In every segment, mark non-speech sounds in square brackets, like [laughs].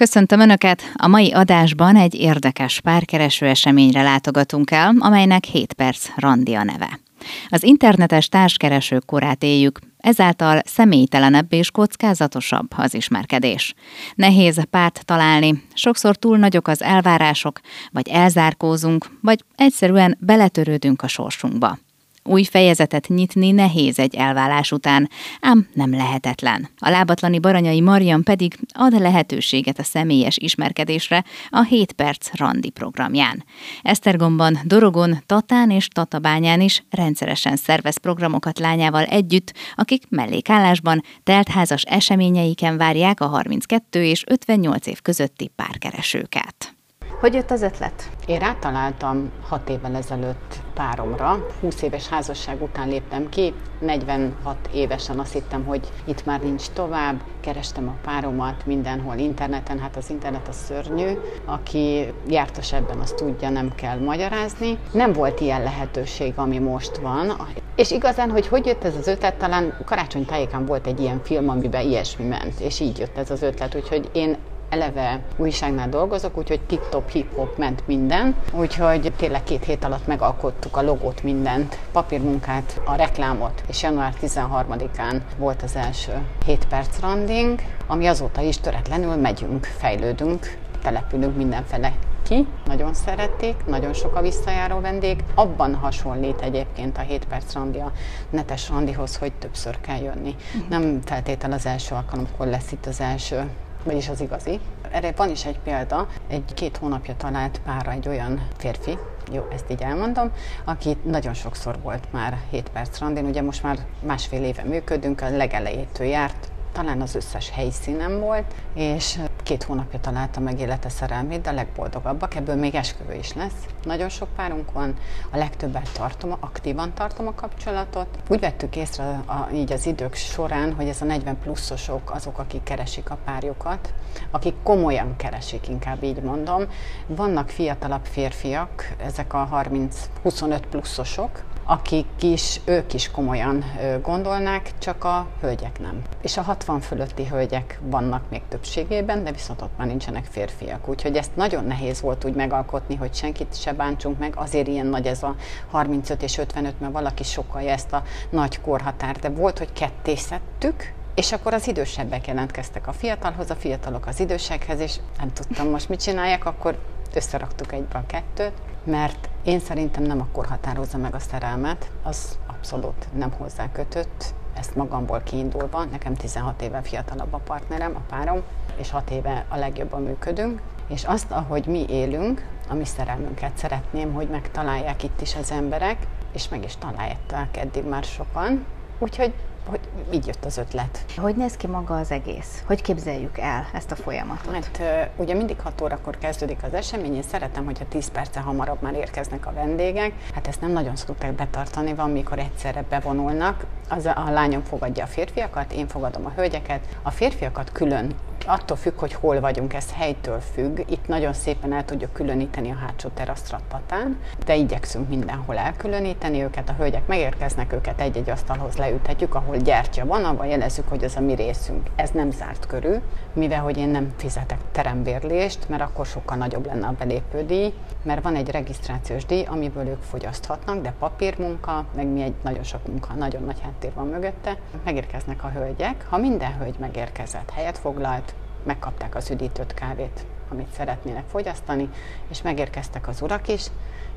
Köszöntöm Önöket! A mai adásban egy érdekes párkereső eseményre látogatunk el, amelynek 7 perc randi a neve. Az internetes társkereső korát éljük, ezáltal személytelenebb és kockázatosabb az ismerkedés. Nehéz párt találni, sokszor túl nagyok az elvárások, vagy elzárkózunk, vagy egyszerűen beletörődünk a sorsunkba. Új fejezetet nyitni nehéz egy elválás után, ám nem lehetetlen. A lábatlani Baranyai Marian pedig ad lehetőséget a személyes ismerkedésre a 7 perc randi programján. Esztergomban, Dorogon, Tatán és Tatabányán is rendszeresen szervez programokat lányával együtt, akik mellékállásban teltházas eseményeiken várják a 32 és 58 év közötti párkeresőket. Hogy jött az ötlet? Én rátaláltam hat évvel ezelőtt páromra. 20 éves házasság után léptem ki, 46 évesen azt hittem, hogy itt már nincs tovább. Kerestem a páromat mindenhol interneten, hát az internet a szörnyű. Aki jártas ebben, azt tudja, nem kell magyarázni. Nem volt ilyen lehetőség, ami most van. És igazán, hogy hogy jött ez az ötlet, talán karácsony tájékán volt egy ilyen film, amiben ilyesmi ment, és így jött ez az ötlet, úgyhogy én eleve újságnál dolgozok, úgyhogy tip-top hip-hop ment minden, úgyhogy tényleg két hét alatt megalkottuk a logót, mindent, papírmunkát, a reklámot, és január 13-án volt az első 7 perc randing, ami azóta is töretlenül megyünk, fejlődünk, települünk mindenfele ki, nagyon szerették, nagyon sok a visszajáró vendég. Abban hasonlít egyébként a 7 perc randi a netes randihoz, hogy többször kell jönni. Uh-huh. Nem feltétel az első alkalomkor lesz itt az első vagyis az igazi. Erre van is egy példa, egy két hónapja talált pára egy olyan férfi, jó, ezt így elmondom, aki nagyon sokszor volt már 7 perc randin, ugye most már másfél éve működünk, a legelejétől járt, talán az összes helyszínen volt, és két hónapja találta meg élete szerelmét, de a legboldogabbak, ebből még esküvő is lesz. Nagyon sok párunk van, a legtöbbet tartom, aktívan tartom a kapcsolatot. Úgy vettük észre a, így az idők során, hogy ez a 40 pluszosok azok, akik keresik a párjukat, akik komolyan keresik, inkább így mondom. Vannak fiatalabb férfiak, ezek a 30-25 pluszosok, akik is, ők is komolyan gondolnák, csak a hölgyek nem. És a 60 fölötti hölgyek vannak még többségében, de viszont ott már nincsenek férfiak. Úgyhogy ezt nagyon nehéz volt úgy megalkotni, hogy senkit se bántsunk meg. Azért ilyen nagy ez a 35 és 55, mert valaki sokalja ezt a nagy korhatár. De volt, hogy kettészettük, és akkor az idősebbek jelentkeztek a fiatalhoz, a fiatalok az idősekhez, és nem tudtam most mit csináljak, akkor összeraktuk egybe a kettőt, mert én szerintem nem akkor határozza meg a szerelmet, az abszolút nem hozzá kötött, ezt magamból kiindulva, nekem 16 éve fiatalabb a partnerem, a párom, és 6 éve a legjobban működünk, és azt, ahogy mi élünk, a mi szerelmünket szeretném, hogy megtalálják itt is az emberek, és meg is találják eddig már sokan. Úgyhogy hogy így jött az ötlet. Hogy néz ki maga az egész? Hogy képzeljük el ezt a folyamatot? Hát ugye mindig 6 órakor kezdődik az esemény, én szeretem, hogyha 10 perce hamarabb már érkeznek a vendégek. Hát ezt nem nagyon szokták betartani, van, mikor egyszerre bevonulnak. Az a, lányom fogadja a férfiakat, én fogadom a hölgyeket. A férfiakat külön attól függ, hogy hol vagyunk, ez helytől függ. Itt nagyon szépen el tudjuk különíteni a hátsó terasztra tatán, de igyekszünk mindenhol elkülöníteni őket. A hölgyek megérkeznek, őket egy-egy asztalhoz leüthetjük, ahol gyertya van, abban jelezzük, hogy ez a mi részünk. Ez nem zárt körül, mivel hogy én nem fizetek terembérlést, mert akkor sokkal nagyobb lenne a belépődíj, mert van egy regisztrációs díj, amiből ők fogyaszthatnak, de papírmunka, meg mi egy nagyon sok munka, nagyon nagy háttér van mögötte. Megérkeznek a hölgyek, ha minden hölgy megérkezett, helyet foglalt, megkapták az üdítőt kávét, amit szeretnének fogyasztani, és megérkeztek az urak is,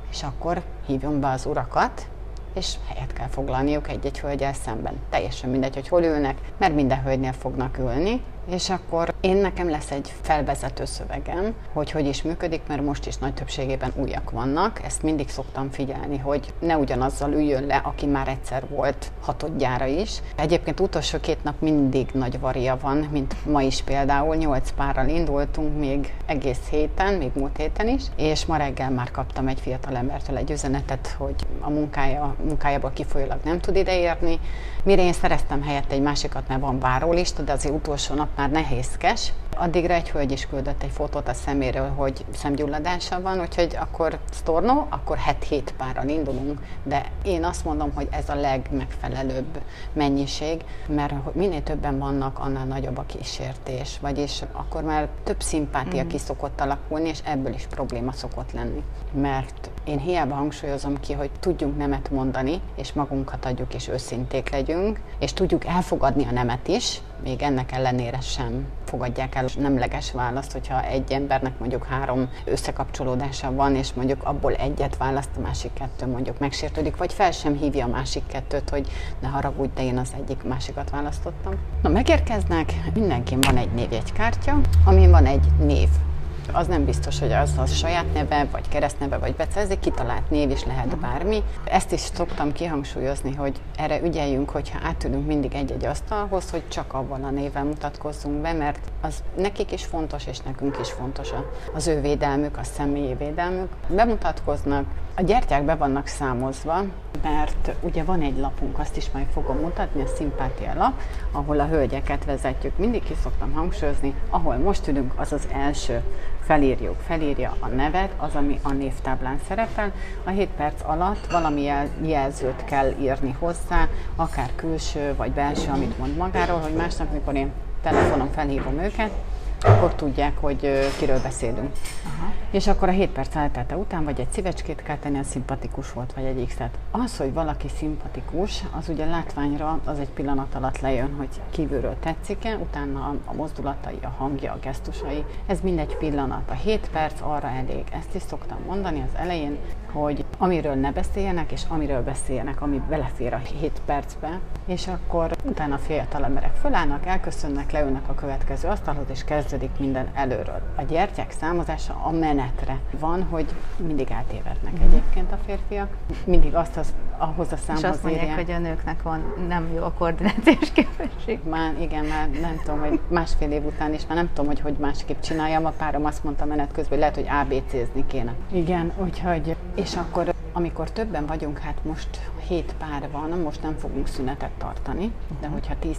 és akkor hívjon be az urakat, és helyet kell foglalniuk egy-egy hölgyel szemben. Teljesen mindegy, hogy hol ülnek, mert minden hölgynél fognak ülni, és akkor én nekem lesz egy felvezető szövegem, hogy hogy is működik, mert most is nagy többségében újak vannak. Ezt mindig szoktam figyelni, hogy ne ugyanazzal üljön le, aki már egyszer volt hatodjára is. Egyébként utolsó két nap mindig nagy varia van, mint ma is például. Nyolc párral indultunk még egész héten, még múlt héten is, és ma reggel már kaptam egy fiatal embertől egy üzenetet, hogy a munkája, munkájából kifolyólag nem tud ideérni. Mire én szereztem helyett egy másikat, mert van várólista, de az utolsó nap már nehézkes, Addigra egy hölgy is küldött egy fotót a szeméről, hogy szemgyulladása van, úgyhogy akkor sztornó, akkor 7-7 párral indulunk, de én azt mondom, hogy ez a legmegfelelőbb mennyiség, mert minél többen vannak, annál nagyobb a kísértés, vagyis akkor már több szimpátia mm. ki szokott alakulni, és ebből is probléma szokott lenni. Mert én hiába hangsúlyozom ki, hogy tudjunk nemet mondani, és magunkat adjuk, és őszinték legyünk, és tudjuk elfogadni a nemet is, még ennek ellenére sem fogadják el. Nemleges választ, hogyha egy embernek mondjuk három összekapcsolódása van, és mondjuk abból egyet választ, a másik kettő mondjuk megsértődik, vagy fel sem hívja a másik kettőt, hogy ne haragudj, de én az egyik másikat választottam. Na, megérkeznek, mindenkin van egy névjegykártya, amin van egy név az nem biztos, hogy az a saját neve, vagy keresztneve, vagy bece, ez egy kitalált név is lehet bármi. Ezt is szoktam kihangsúlyozni, hogy erre ügyeljünk, hogyha átülünk mindig egy-egy asztalhoz, hogy csak abban a néven mutatkozzunk be, mert az nekik is fontos, és nekünk is fontos az ő védelmük, a személyi védelmük. Bemutatkoznak, a gyertyák be vannak számozva, mert ugye van egy lapunk, azt is majd fogom mutatni, a szimpátia lap, ahol a hölgyeket vezetjük. Mindig ki szoktam hangsúlyozni, ahol most ülünk, az az első. Felírjuk, felírja a nevet, az, ami a névtáblán szerepel. A 7 perc alatt valami jelzőt kell írni hozzá, akár külső vagy belső, amit mond magáról, hogy másnap, mikor én telefonon felhívom őket, akkor tudják, hogy kiről beszélünk. Aha. És akkor a 7 perc eltelte után, vagy egy szívecskét kell tenni, az szimpatikus volt, vagy egy X-et. Az, hogy valaki szimpatikus, az ugye látványra az egy pillanat alatt lejön, hogy kívülről tetszik-e, utána a mozdulatai, a hangja, a gesztusai, ez mindegy pillanat. A 7 perc arra elég. Ezt is szoktam mondani az elején, hogy amiről ne beszéljenek, és amiről beszéljenek, ami belefér a 7 percbe, és akkor utána a fiatal emberek fölállnak, elköszönnek, leülnek a következő asztalhoz, és kezdődik minden előről. A gyertyák számozása a menetre van, hogy mindig eltévednek mm. egyébként a férfiak. Mindig azt az, ahhoz a számhoz És azt mondják, írják. hogy a nőknek van nem jó a koordinációs képesség. Már igen, már nem tudom, hogy másfél év után is, már nem tudom, hogy hogy másképp csináljam. A párom azt mondta menet közben, hogy lehet, hogy ABC-zni kéne. Igen, úgyhogy és akkor, amikor többen vagyunk, hát most 7 pár van, most nem fogunk szünetet tartani, de mhm. hogyha 10-13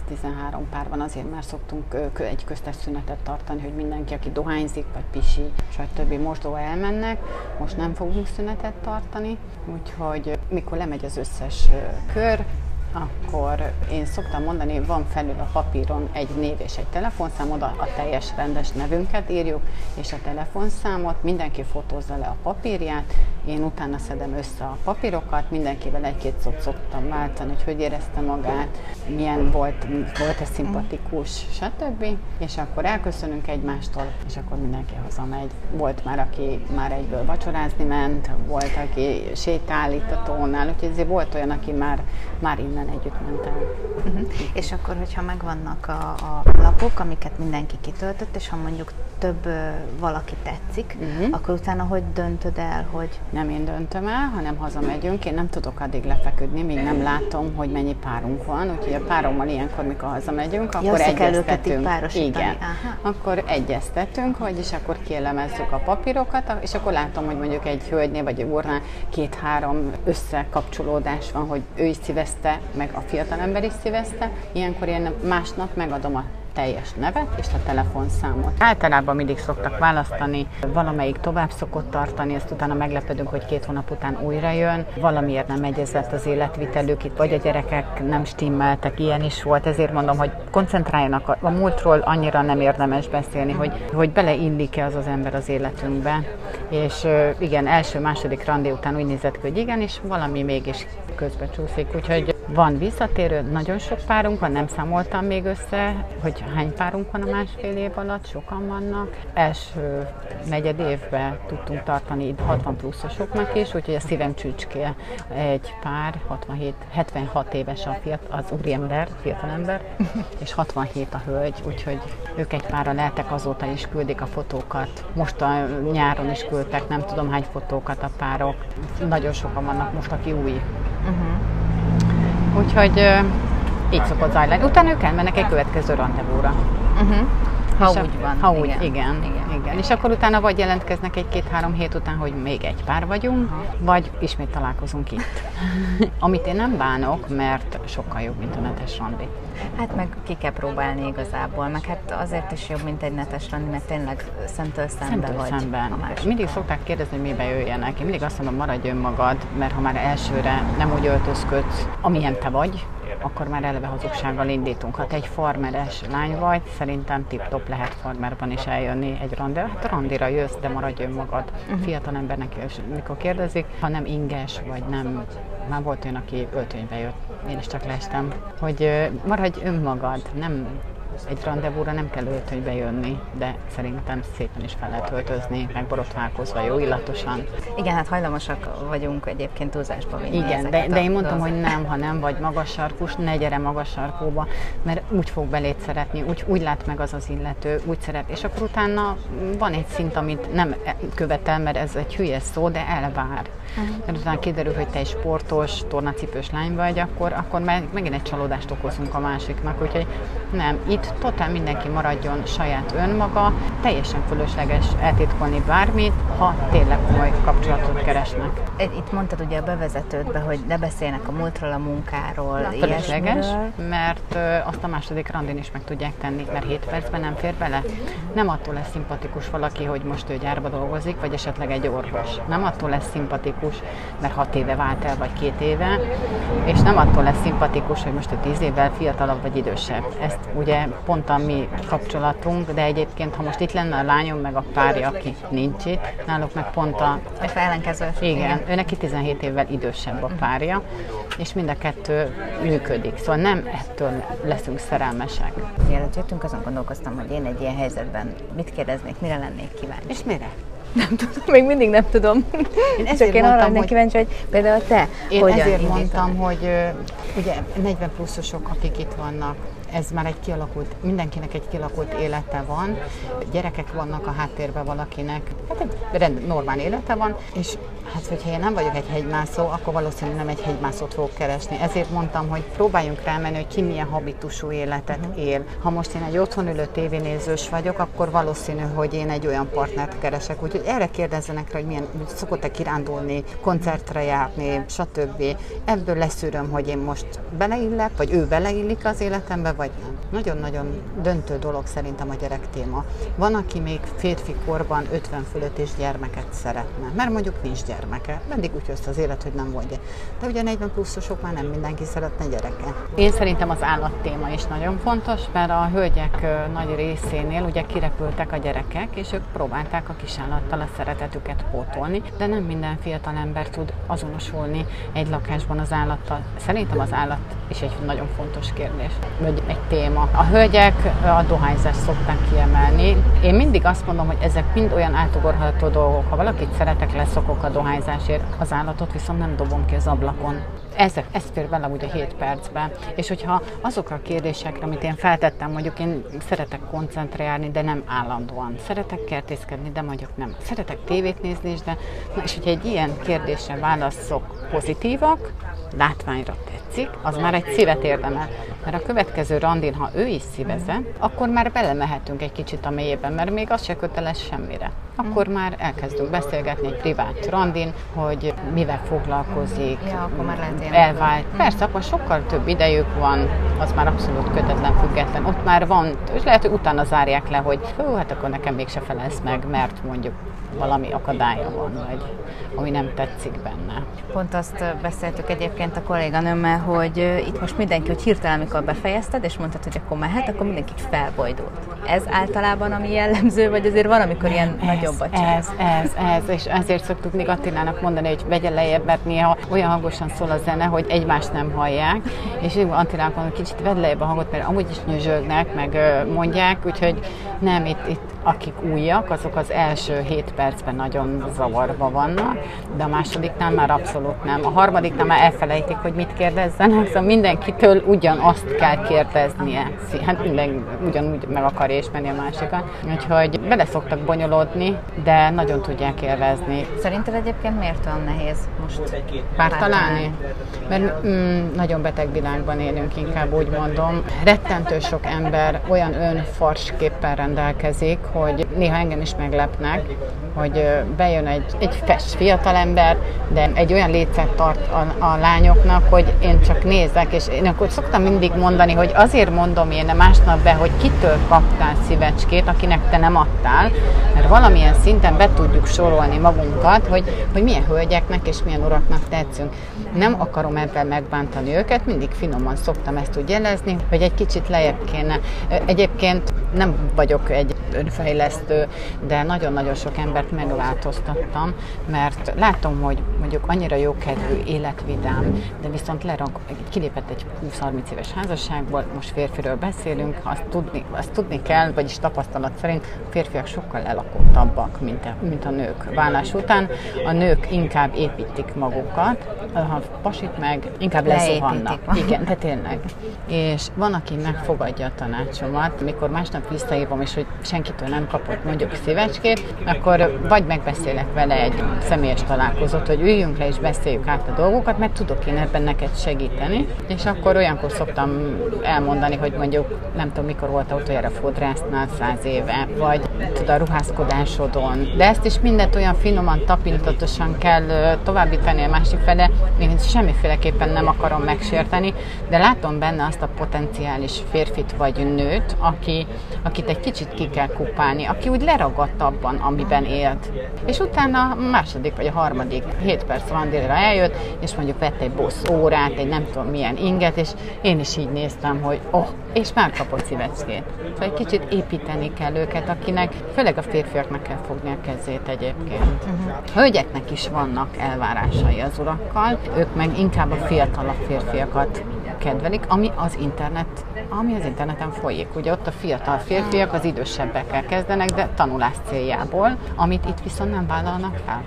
pár van, azért már szoktunk egy köztes szünetet tartani, hogy mindenki, aki dohányzik, vagy pisi, többi mosdó elmennek, most nem fogunk szünetet tartani, úgyhogy mikor lemegy az összes kör, akkor én szoktam mondani, van felül a papíron egy név és egy telefonszám, oda a teljes rendes nevünket írjuk, és a telefonszámot, mindenki fotózza le a papírját, én utána szedem össze a papírokat, mindenkivel egy-két szót szoktam váltani, hogy hogy érezte magát, milyen volt, volt-e szimpatikus, stb. És akkor elköszönünk egymástól, és akkor mindenki hazamegy. Volt már, aki már egyből vacsorázni ment, volt, aki sétál itt a tónál, úgyhogy azért volt olyan, aki már, már innen együtt ment. Uh-huh. És akkor, hogyha megvannak a, a lapok, amiket mindenki kitöltött, és ha mondjuk több valaki tetszik, uh-huh. akkor utána hogy döntöd el, hogy nem én döntöm el, hanem hazamegyünk. Én nem tudok addig lefeküdni, még nem látom, hogy mennyi párunk van. Úgyhogy a párommal ilyenkor, mikor hazamegyünk, ja, akkor egyeztetünk. Igen. Aha. Akkor egyeztetünk, hogy is akkor kielemezzük a papírokat, és akkor látom, hogy mondjuk egy hölgynél vagy egy úrnál két-három összekapcsolódás van, hogy ő is szívezte, meg a fiatalember is szívezte. Ilyenkor én másnap megadom a teljes nevet és a telefonszámot. Általában mindig szoktak választani, valamelyik tovább szokott tartani, ezt utána meglepődünk, hogy két hónap után újra jön, valamiért nem egyezett az életvitelük, itt vagy a gyerekek nem stimmeltek, ilyen is volt, ezért mondom, hogy koncentráljanak a, a múltról, annyira nem érdemes beszélni, hogy, hogy beleillik-e az az ember az életünkbe. És igen, első-második randi után úgy nézett ki, hogy igen, és valami mégis közbe csúszik, úgyhogy van visszatérő, nagyon sok párunk van, nem számoltam még össze, hogy hány párunk van a másfél év alatt, sokan vannak. Első negyed évben tudtunk tartani 60 pluszosoknak is, úgyhogy a szívem csücské egy pár, 67, 76 éves a fiat, az úriember, fiatalember, és 67 a hölgy, úgyhogy ők egy pára lehetek azóta is küldik a fotókat. Most a nyáron is küldtek, nem tudom hány fotókat a párok. Nagyon sokan vannak most, aki új. Uh-huh. Úgyhogy így szokott zajlani. Utána ők elmennek egy következő rendezvúra. Uh-huh. Ha és úgy van. Ha úgy, igen. igen. Igen. És akkor utána vagy jelentkeznek egy-két-három hét után, hogy még egy pár vagyunk, vagy ismét találkozunk itt. [laughs] Amit én nem bánok, mert sokkal jobb, mint a netes randi. Hát meg ki kell próbálni igazából, meg hát azért is jobb, mint egy netes randi, mert tényleg szemtől szembe szemtől vagy szemben. a. Mindig szokták kérdezni, hogy mibe jöjjenek. Én mindig azt mondom, maradj önmagad, mert ha már elsőre nem úgy öltözködsz, amilyen te vagy, akkor már eleve hazugsággal indítunk. Ha te egy farmeres lány vagy, szerintem tip-top lehet farmerban is eljönni egy randi. Hát randira jössz, de maradj önmagad. Uh-huh. Fiatal embernek, és mikor kérdezik, ha nem inges, vagy nem, már volt olyan, aki öltönybe jött, én is csak lestem, hogy maradj önmagad, nem egy rendezvúra nem kell öltönybe jönni, de szerintem szépen is fel lehet öltözni, meg borotválkozva, jó illatosan. Igen, hát hajlamosak vagyunk egyébként túlzásba vinni Igen, de, de én mondtam, hogy nem, ha nem vagy magas sarkus, ne gyere magas sarkóba, mert úgy fog belét szeretni, úgy, úgy lát meg az az illető, úgy szeret, és akkor utána van egy szint, amit nem követel, mert ez egy hülye szó, de elvár. Uh-huh. Mert utána kiderül, hogy te egy sportos, tornacipős lány vagy, akkor, akkor megint egy csalódást okozunk a másiknak. Úgyhogy nem, itt totál mindenki maradjon saját önmaga, teljesen fölösleges eltitkolni bármit, ha tényleg komoly kapcsolatot keresnek. Itt mondtad ugye a bevezetődbe, hogy ne beszélnek a múltról, a munkáról, Fölösleges, mert azt a második randin is meg tudják tenni, mert 7 percben nem fér bele. Nem attól lesz szimpatikus valaki, hogy most ő gyárba dolgozik, vagy esetleg egy orvos. Nem attól lesz szimpatikus, mert 6 éve vált el, vagy két éve, és nem attól lesz szimpatikus, hogy most ő 10 évvel fiatalabb vagy idősebb. Ezt ugye pont a mi kapcsolatunk, de egyébként, ha most itt lenne a lányom, meg a párja, aki nincs itt, náluk meg pont a... A ellenkező. Igen, igen, ő neki 17 évvel idősebb a párja, és mind a kettő működik. Szóval nem ettől leszünk szerelmesek. Mielőtt jöttünk, azon gondolkoztam, hogy én egy ilyen helyzetben mit kérdeznék, mire lennék kíváncsi. És mire? Nem tudom, még mindig nem tudom. Én ezért Csak én arra hogy... kíváncsi, hogy például te Én hogyan ezért mondtam, hogy ugye 40 pluszosok, akik itt vannak, ez már egy kialakult, mindenkinek egy kialakult élete van, gyerekek vannak a háttérben valakinek, hát egy rend, normál élete van, és hát hogyha én nem vagyok egy hegymászó, akkor valószínűleg nem egy hegymászót fogok keresni. Ezért mondtam, hogy próbáljunk rámenni, hogy ki milyen habitusú életet uh-huh. él. Ha most én egy otthon ülő tévénézős vagyok, akkor valószínű, hogy én egy olyan partnert keresek. Úgyhogy erre kérdezzenek rá, hogy milyen, szokott-e kirándulni, koncertre járni, stb. Ebből leszűröm, hogy én most beleillek, vagy ő beleillik az életembe, vagy nem. Nagyon-nagyon döntő dolog szerintem a gyerek téma. Van, aki még férfi korban 50 fölött és gyermeket szeretne, mert mondjuk nincs gyermeke. Mindig úgy jössz az élet, hogy nem volt De ugye 40 pluszosok már nem mindenki szeretne gyereke. Én szerintem az állat téma is nagyon fontos, mert a hölgyek nagy részénél ugye kirepültek a gyerekek, és ők próbálták a kisállattal a szeretetüket pótolni, de nem minden fiatal ember tud azonosulni egy lakásban az állattal. Szerintem az állat is egy nagyon fontos kérdés, vagy egy téma. A hölgyek a dohányzást szokták kiemelni. Én mindig azt mondom, hogy ezek mind olyan átugorható dolgok. Ha valakit szeretek, leszokok a dohányzásért, az állatot viszont nem dobom ki az ablakon. Ez, ez fér bele ugye 7 percben. És hogyha azokra a kérdésekre, amit én feltettem, mondjuk én szeretek koncentrálni, de nem állandóan. Szeretek kertészkedni, de mondjuk nem. Szeretek tévét nézni is, de... Na, és hogyha egy ilyen kérdésre válaszok pozitívak, látványra tetszik, az már egy szívet érdemel. Mert a következő randin, ha ő is szíveze, akkor már belemehetünk egy kicsit a mélyében, mert még az se köteles semmire. Akkor már elkezdünk beszélgetni egy privát randin, hogy mivel foglalkozik, ja, akkor már lehet elvált. Persze, akkor sokkal több idejük van, az már abszolút kötetlen, független. Ott már van, és lehet, hogy utána zárják le, hogy hú, hát akkor nekem mégse felelsz meg, mert mondjuk valami akadálya van, vagy ami nem tetszik benne. Pont azt beszéltük egyébként a kolléganőmmel, hogy itt most mindenki, hogy hirtelen, amikor befejezted, és mondtad, hogy akkor mehet, akkor mindenki felbojdult. Ez általában ami jellemző, vagy azért van, amikor ilyen ez, nagyobb a Ez, ez, ez, és ezért szoktuk még Attilának mondani, hogy vegye lejjebb, mert néha olyan hangosan szól a zene, hogy egymást nem hallják, és Attilának mondom, kicsit vedd lejjebb a hangot, mert amúgy is nyüzsögnek, meg mondják, úgyhogy nem, itt, itt akik újak, azok az első hét perc percben nagyon zavarba vannak, de a másodiknál már abszolút nem. A harmadiknál már elfelejtik, hogy mit kérdezzenek, szóval mindenkitől ugyanazt kell kérdeznie. Hát minden ugyanúgy meg akarja ismerni a másikat. Úgyhogy bele szoktak bonyolódni, de nagyon tudják élvezni. Szerinted egyébként miért olyan nehéz most párt találni? Mert mm, nagyon beteg világban élünk, inkább úgy mondom. Rettentő sok ember olyan önfarsképpen rendelkezik, hogy néha engem is meglepnek, hogy bejön egy, egy fest fiatalember, de egy olyan létszet tart a, a lányoknak, hogy én csak nézek, és én akkor szoktam mindig mondani, hogy azért mondom én másnap be, hogy kitől kaptál szívecskét, akinek te nem adtál, mert valamilyen szinten be tudjuk sorolni magunkat, hogy, hogy milyen hölgyeknek és milyen uraknak tetszünk. Nem akarom ebben megbántani őket, mindig finoman szoktam ezt úgy jelezni, hogy egy kicsit lejjebb kéne. Egyébként nem vagyok egy önfejlesztő, de nagyon-nagyon sok embert megváltoztattam, mert látom, hogy mondjuk annyira jókedvű, életvidám, de viszont lerag, kilépett egy 20-30 éves házasságból, most férfiről beszélünk, azt tudni, azt tudni kell, vagyis tapasztalat szerint a férfiak sokkal elakottabbak, mint a, mint a nők vállás után. A nők inkább építik magukat, ha pasit meg, inkább lezuhannak. Igen, de tényleg. És van, aki megfogadja a tanácsomat, mikor másnap visszahívom, és hogy senkitől nem kapott mondjuk szívecskét, akkor vagy megbeszélek vele egy személyes találkozót, hogy üljünk le és beszéljük át a dolgokat, mert tudok én ebben neked segíteni. És akkor olyankor szoktam elmondani, hogy mondjuk nem tudom mikor volt utoljára fodrásznál száz éve, vagy tud a ruházkodásodon. De ezt is mindent olyan finoman, tapintatosan kell továbbítani a másik fele, én semmiféleképpen nem akarom megsérteni, de látom benne azt a potenciális férfit vagy nőt, aki, akit egy kicsit ki kell kupálni, aki úgy leragadt abban, amiben élt. És utána a második vagy a harmadik 7 perc randira eljött, és mondjuk vett egy bossz órát, egy nem tudom milyen inget, és én is így néztem, hogy oh, és már kapott szíveckét. Szóval egy kicsit építeni kell őket, akinek, főleg a férfiaknak kell fogni a kezét egyébként. Uh-huh. Hölgyeknek is vannak elvárásai az urakkal, ők meg inkább a fiatalabb férfiakat kedvelik, ami az internet, ami az interneten folyik. Ugye ott a fiatal férfiak az idősebbekkel kezdenek, de tanulás céljából, amit itt viszont nem vállalnak fel.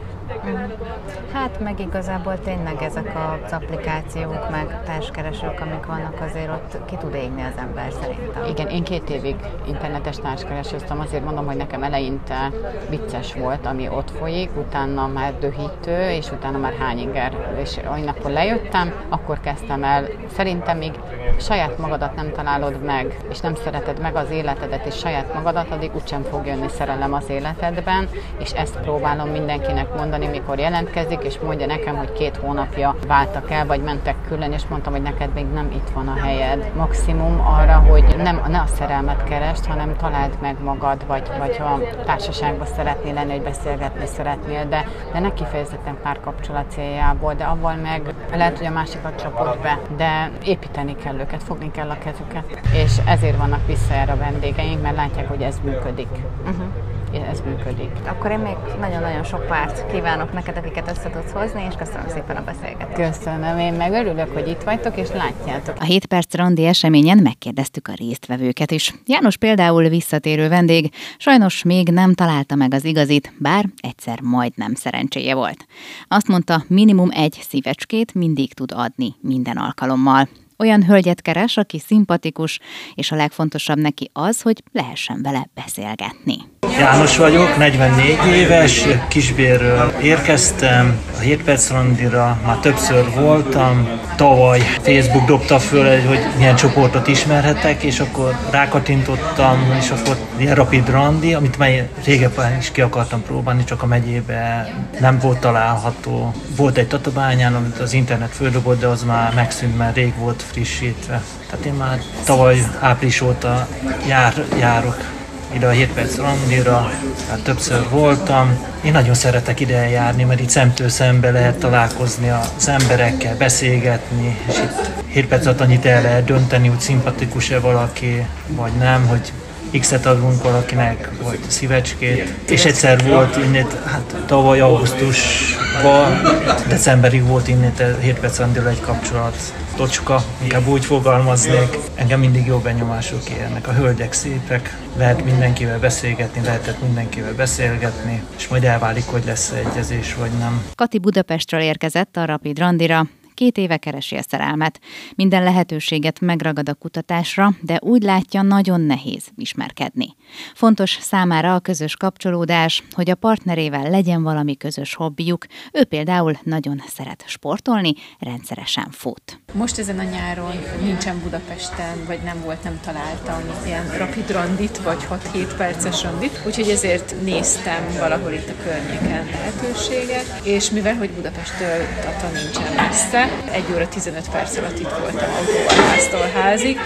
Hát meg igazából tényleg ezek az applikációk, meg társkeresők, amik vannak, azért ott ki tud égni az ember szerintem. Igen, én két évig internetes társkeresőztem, azért mondom, hogy nekem eleinte vicces volt, ami ott folyik, utána már döhítő, és utána már hányinger. És akkor lejöttem, akkor kezdtem el. Szerintem még saját magadat nem találod meg, és nem szereted meg az életedet és saját magadat, addig úgysem fog jönni szerelem az életedben, és ezt próbálom mindenkinek mondani, mikor jelentkezik, és mondja nekem, hogy két hónapja váltak el, vagy mentek külön, és mondtam, hogy neked még nem itt van a helyed. Maximum arra, hogy nem, ne a szerelmet keresd, hanem találd meg magad, vagy, vagy ha társaságban szeretnél lenni, hogy beszélgetni szeretnél, de, de ne kifejezetten párkapcsolat céljából, de avval meg lehet, hogy a másikat csapod be, de építeni kell őket, fogni kell a kezüket. És ezért vannak vissza erre a vendégeink, mert látják, hogy ez működik. Uh-huh ez működik. Akkor én még nagyon-nagyon sok párt kívánok neked, akiket össze tudsz hozni, és köszönöm szépen a beszélgetést. Köszönöm, én meg örülök, hogy itt vagytok, és látjátok. A 7 perc randi eseményen megkérdeztük a résztvevőket is. János például visszatérő vendég, sajnos még nem találta meg az igazit, bár egyszer majdnem szerencséje volt. Azt mondta, minimum egy szívecskét mindig tud adni minden alkalommal. Olyan hölgyet keres, aki szimpatikus, és a legfontosabb neki az, hogy lehessen vele beszélgetni. János vagyok, 44 éves, Kisbérről érkeztem, a 7 perc randira már többször voltam, tavaly Facebook dobta föl, hogy milyen csoportot ismerhetek, és akkor rákatintottam, és akkor ilyen rapid randi, amit már régebben is ki akartam próbálni, csak a megyébe nem volt található. Volt egy tatabányán, amit az internet földobott, de az már megszűnt, mert rég volt frissítve. Tehát én már tavaly április óta jár, járok ide a 7 perc randira, hát többször voltam. Én nagyon szeretek ide járni, mert itt szemtől szembe lehet találkozni az emberekkel, beszélgetni, és itt 7 perc alatt annyit el lehet dönteni, hogy szimpatikus-e valaki, vagy nem, hogy X-et adunk valakinek, vagy szívecskét, és egyszer volt innét, hát tavaly augusztusban, decemberig volt innét 7 perc egy kapcsolat, tocska, inkább úgy fogalmaznék. Engem mindig jó benyomások érnek. A hölgyek szépek, lehet mindenkivel beszélgetni, lehetett mindenkivel beszélgetni, és majd elválik, hogy lesz egyezés vagy nem. Kati Budapestről érkezett a Rapid Randira, Két éve keresi a szerelmet. Minden lehetőséget megragad a kutatásra, de úgy látja, nagyon nehéz ismerkedni. Fontos számára a közös kapcsolódás, hogy a partnerével legyen valami közös hobbiuk. Ő például nagyon szeret sportolni, rendszeresen fut. Most ezen a nyáron nincsen Budapesten, vagy nem volt, nem találtam ilyen rapid randit, vagy 6-7 perces randit, úgyhogy ezért néztem valahol itt a környéken lehetőséget, és mivel, hogy Budapesttől Tata nincsen messze, egy óra 15 perc alatt itt voltam autóval háztól házig,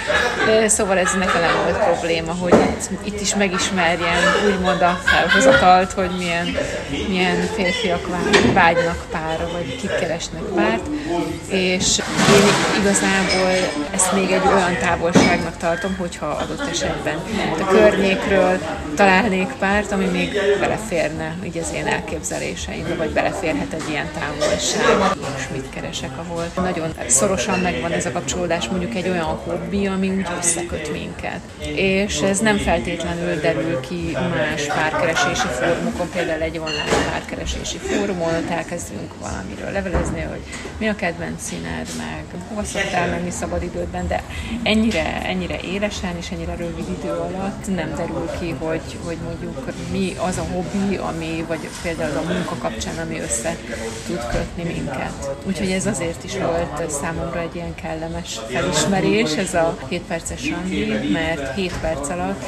szóval ez nekem nem volt probléma, hogy itt, itt is megismerjem úgymond a felhozatalt, hogy milyen, milyen férfiak vágynak párra, vagy kik keresnek párt, és én igazából ezt még egy olyan távolságnak tartom, hogyha adott esetben a környékről találnék párt, ami még beleférne így az én elképzeléseimbe, vagy beleférhet egy ilyen távolság. És mit keresek, ahol nagyon szorosan megvan ez a kapcsolódás, mondjuk egy olyan hobbi, ami úgy összeköt minket. És ez nem feltétlenül derül ki más párkeresési fórumokon, például egy online párkeresési fórumon, ott elkezdünk valamiről levelezni, hogy mi a kedvenc színed, meg hova szoktál menni szabadidődben, de ennyire, ennyire élesen és ennyire rövid idő alatt nem derül ki, hogy, hogy mondjuk mi az a hobbi, ami, vagy például a munka kapcsán, ami össze tud kötni minket. Úgyhogy ez azért is volt számomra egy ilyen kellemes felismerés, ez a 7 perces randi, mert 7 perc alatt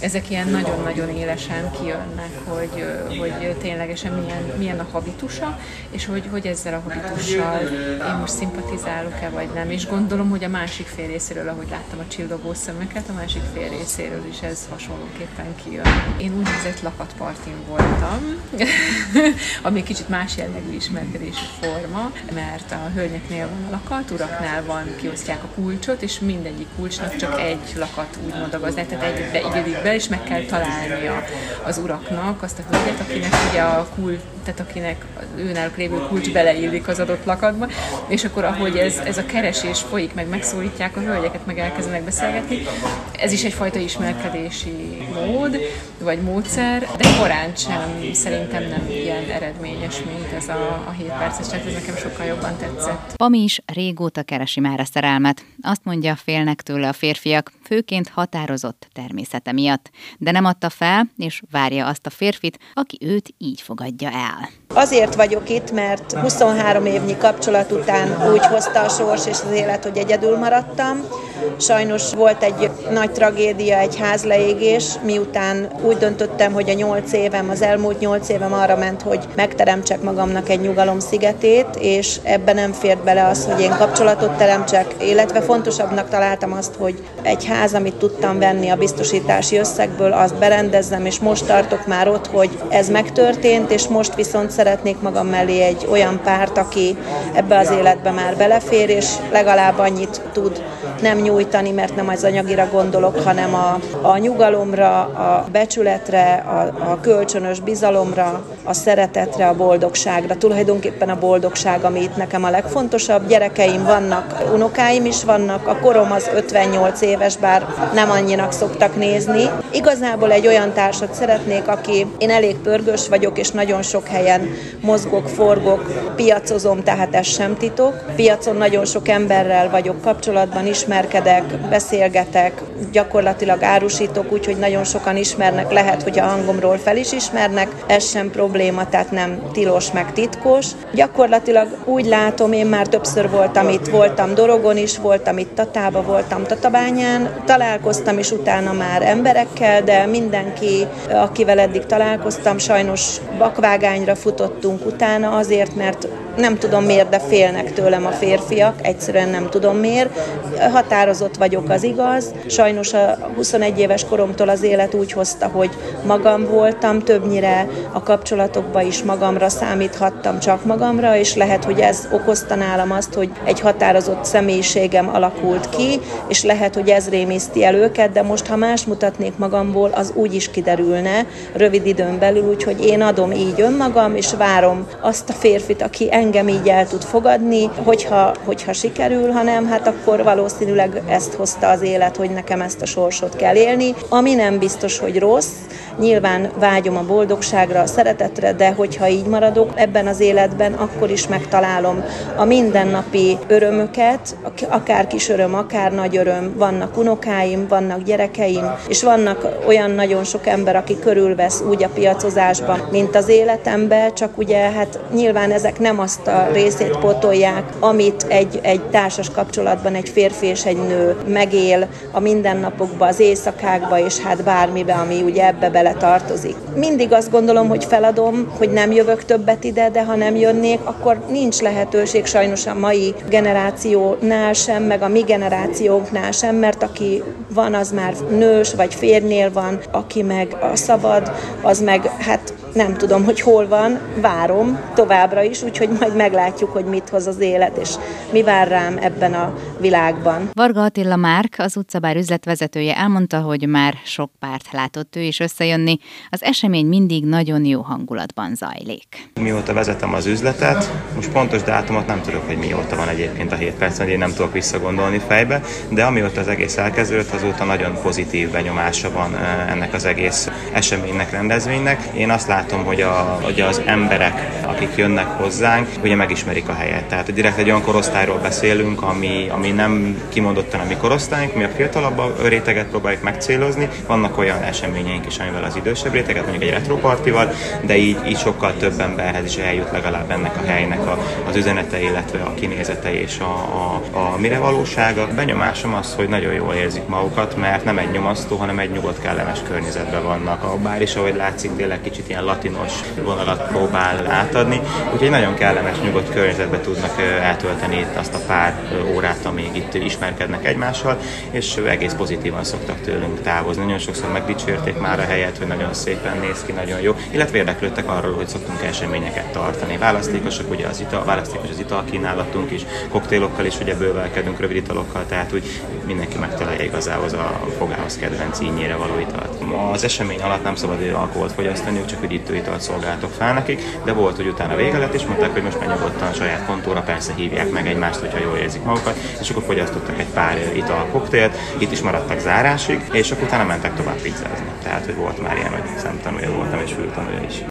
ezek ilyen nagyon-nagyon élesen kijönnek, hogy, hogy ténylegesen milyen, milyen a habitusa, és hogy, hogy ezzel a habitussal én most szimpatizálok-e vagy nem. És gondolom, hogy a másik fél részéről, ahogy láttam a csillogó szemeket, a másik fél részéről is ez hasonlóképpen kijön. Én úgynevezett lakatpartin voltam, [laughs] ami kicsit más jellegű ismerkedési forma, mert a hölgyeknél van a lakat, uraknál van, kiosztják a kulcsot, és mindegyik kulcsnak csak egy lakat úgymond a gazdát, tehát egybe igyedik be, és meg kell találnia az uraknak azt a hölgyet, akinek ugye a kul, tehát akinek őnáluk lévő kulcs beleillik az adott lakatba, és akkor ahogy ez, ez a keresés folyik, meg megszólítják a hölgyeket, meg elkezdenek beszélgetni, ez is egyfajta ismerkedési mód, vagy módszer, de korán sem szerintem nem ilyen eredményes, mint ez a, a 7 perces, tehát ez nekem sokkal jobban tetszett. Pami is régóta keresi már a szerelmet. Azt mondja, félnek tőle a férfiak, főként határozott természete miatt, de nem adta fel, és várja azt a férfit, aki őt így fogadja el. Azért vagyok itt, mert 23 évnyi kapcsolat után úgy hozta a sors és az élet, hogy egyedül maradtam. Sajnos volt egy nagy tragédia, egy házleégés, miután úgy döntöttem, hogy a nyolc évem, az elmúlt nyolc évem arra ment, hogy megteremtsek magamnak egy nyugalom szigetét, és ebben nem fért bele az, hogy én kapcsolatot teremtsek, illetve fontosabbnak találtam azt, hogy egy ház, amit tudtam venni a biztosítási összegből, azt berendezzem, és most tartok már ott, hogy ez megtörtént, és most viszont szeretnék magam mellé egy olyan párt, aki ebbe az életbe már belefér, és legalább annyit tud nem nyújtani, mert nem az anyagira gondolok, hanem a, a nyugalomra, a becsületre, a, a kölcsönös bizalomra, a szeretetre, a boldogságra. Tulajdonképpen a boldogság, ami itt nekem a legfontosabb. Gyerekeim vannak, unokáim is vannak, a korom az 58 éves, bár nem annyinak szoktak nézni. Igazából egy olyan társat szeretnék, aki én elég pörgős vagyok, és nagyon sok helyen mozgok, forgok, piacozom, tehát ez sem titok. Piacon nagyon sok emberrel vagyok kapcsolatban, ismerkedek, beszélgetek, gyakorlatilag árusítok, úgyhogy nagyon sokan ismernek, lehet, hogy a hangomról fel is ismernek, ez sem probléma, tehát nem tilos meg titkos. Gyakorlatilag úgy látom, én már többször voltam itt, voltam Dorogon is, voltam itt Tatába, voltam Tatabányán, találkoztam is utána már emberekkel, de mindenki, akivel eddig találkoztam, sajnos bakvágányra futottunk utána azért, mert nem tudom miért, de félnek tőlem a férfiak, egyszerűen nem tudom miért. határozott vagyok, az igaz. Sajnos a 21 éves koromtól az élet úgy hozta, hogy magam voltam, többnyire a kapcsolatokban is magamra számíthattam, csak magamra, és lehet, hogy ez okozta nálam azt, hogy egy határozott személyiségem alakult ki, és lehet, hogy ez rémiszti el őket, de most, ha más mutatnék magamból, az úgy is kiderülne rövid időn belül, úgyhogy én adom így önmagam, és várom azt a férfit, aki engem így el tud fogadni, hogyha, hogyha sikerül, hanem hát akkor valószínűleg ezt hozta az élet, hogy nekem ezt a sorsot kell élni, ami nem biztos, hogy rossz, Nyilván vágyom a boldogságra, a szeretetre, de hogyha így maradok ebben az életben, akkor is megtalálom a mindennapi örömöket, akár kis öröm, akár nagy öröm. Vannak unokáim, vannak gyerekeim, és vannak olyan nagyon sok ember, aki körülvesz úgy a piacozásban, mint az életemben, csak ugye hát nyilván ezek nem azt a részét potolják, amit egy, egy társas kapcsolatban egy férfi és egy nő megél a mindennapokban, az éjszakákba, és hát bármibe, ami ugye ebbe bele tartozik. Mindig azt gondolom, hogy feladom, hogy nem jövök többet ide, de ha nem jönnék, akkor nincs lehetőség sajnos a mai generációnál sem, meg a mi generációnknál sem, mert aki van, az már nős vagy férnél van, aki meg a szabad, az meg hát nem tudom, hogy hol van, várom továbbra is, úgyhogy majd meglátjuk, hogy mit hoz az élet, és mi vár rám ebben a világban. Varga Attila Márk, az utcabár üzletvezetője elmondta, hogy már sok párt látott ő is összejönni. Az esemény mindig nagyon jó hangulatban zajlik. Mióta vezetem az üzletet, most pontos dátumot nem tudok, hogy mióta van egyébként a 7 perc, hogy én nem tudok visszagondolni fejbe, de amióta az egész elkezdődött, azóta nagyon pozitív benyomása van eh, ennek az egész eseménynek, rendezvénynek. Én azt látom, látom, hogy, a, hogy az emberek, akik jönnek hozzánk, ugye megismerik a helyet. Tehát direkt egy olyan korosztályról beszélünk, ami, ami nem kimondottan a mi korosztályunk, mi a fiatalabb réteget próbáljuk megcélozni. Vannak olyan eseményeink is, amivel az idősebb réteget, mondjuk egy retropartival, de így, így sokkal több emberhez is eljut legalább ennek a helynek a, az üzenete, illetve a kinézete és a, a, a mire valósága. Benyomásom az, hogy nagyon jól érzik magukat, mert nem egy nyomasztó, hanem egy nyugodt, kellemes környezetben vannak. A bár is, ahogy látszik, tényleg kicsit ilyen latinos vonalat próbál átadni, úgyhogy nagyon kellemes, nyugodt környezetben tudnak eltölteni itt azt a pár órát, amíg itt ismerkednek egymással, és egész pozitívan szoktak tőlünk távozni. Nagyon sokszor megdicsérték már a helyet, hogy nagyon szépen néz ki, nagyon jó, illetve érdeklődtek arról, hogy szoktunk eseményeket tartani. Választékosak, ugye az ital, választékos az italkínálatunk is, koktélokkal is ugye bővelkedünk, rövid italokkal, tehát úgy mindenki megtalálja igazából a fogához kedvenc ínyére való italt. Az esemény alatt nem szabad alkoholt fogyasztani, csak hogy itt italt szolgáltok fel nekik, de volt, hogy utána vége lett, és mondták, hogy most megnyugodtan a saját kontóra persze hívják meg egymást, hogyha jól érzik magukat, és akkor fogyasztottak egy pár ital koktélt, itt is maradtak zárásig, és akkor utána mentek tovább pizzázni. Tehát, hogy volt már ilyen, hogy szemtanúja voltam és fültanúja is.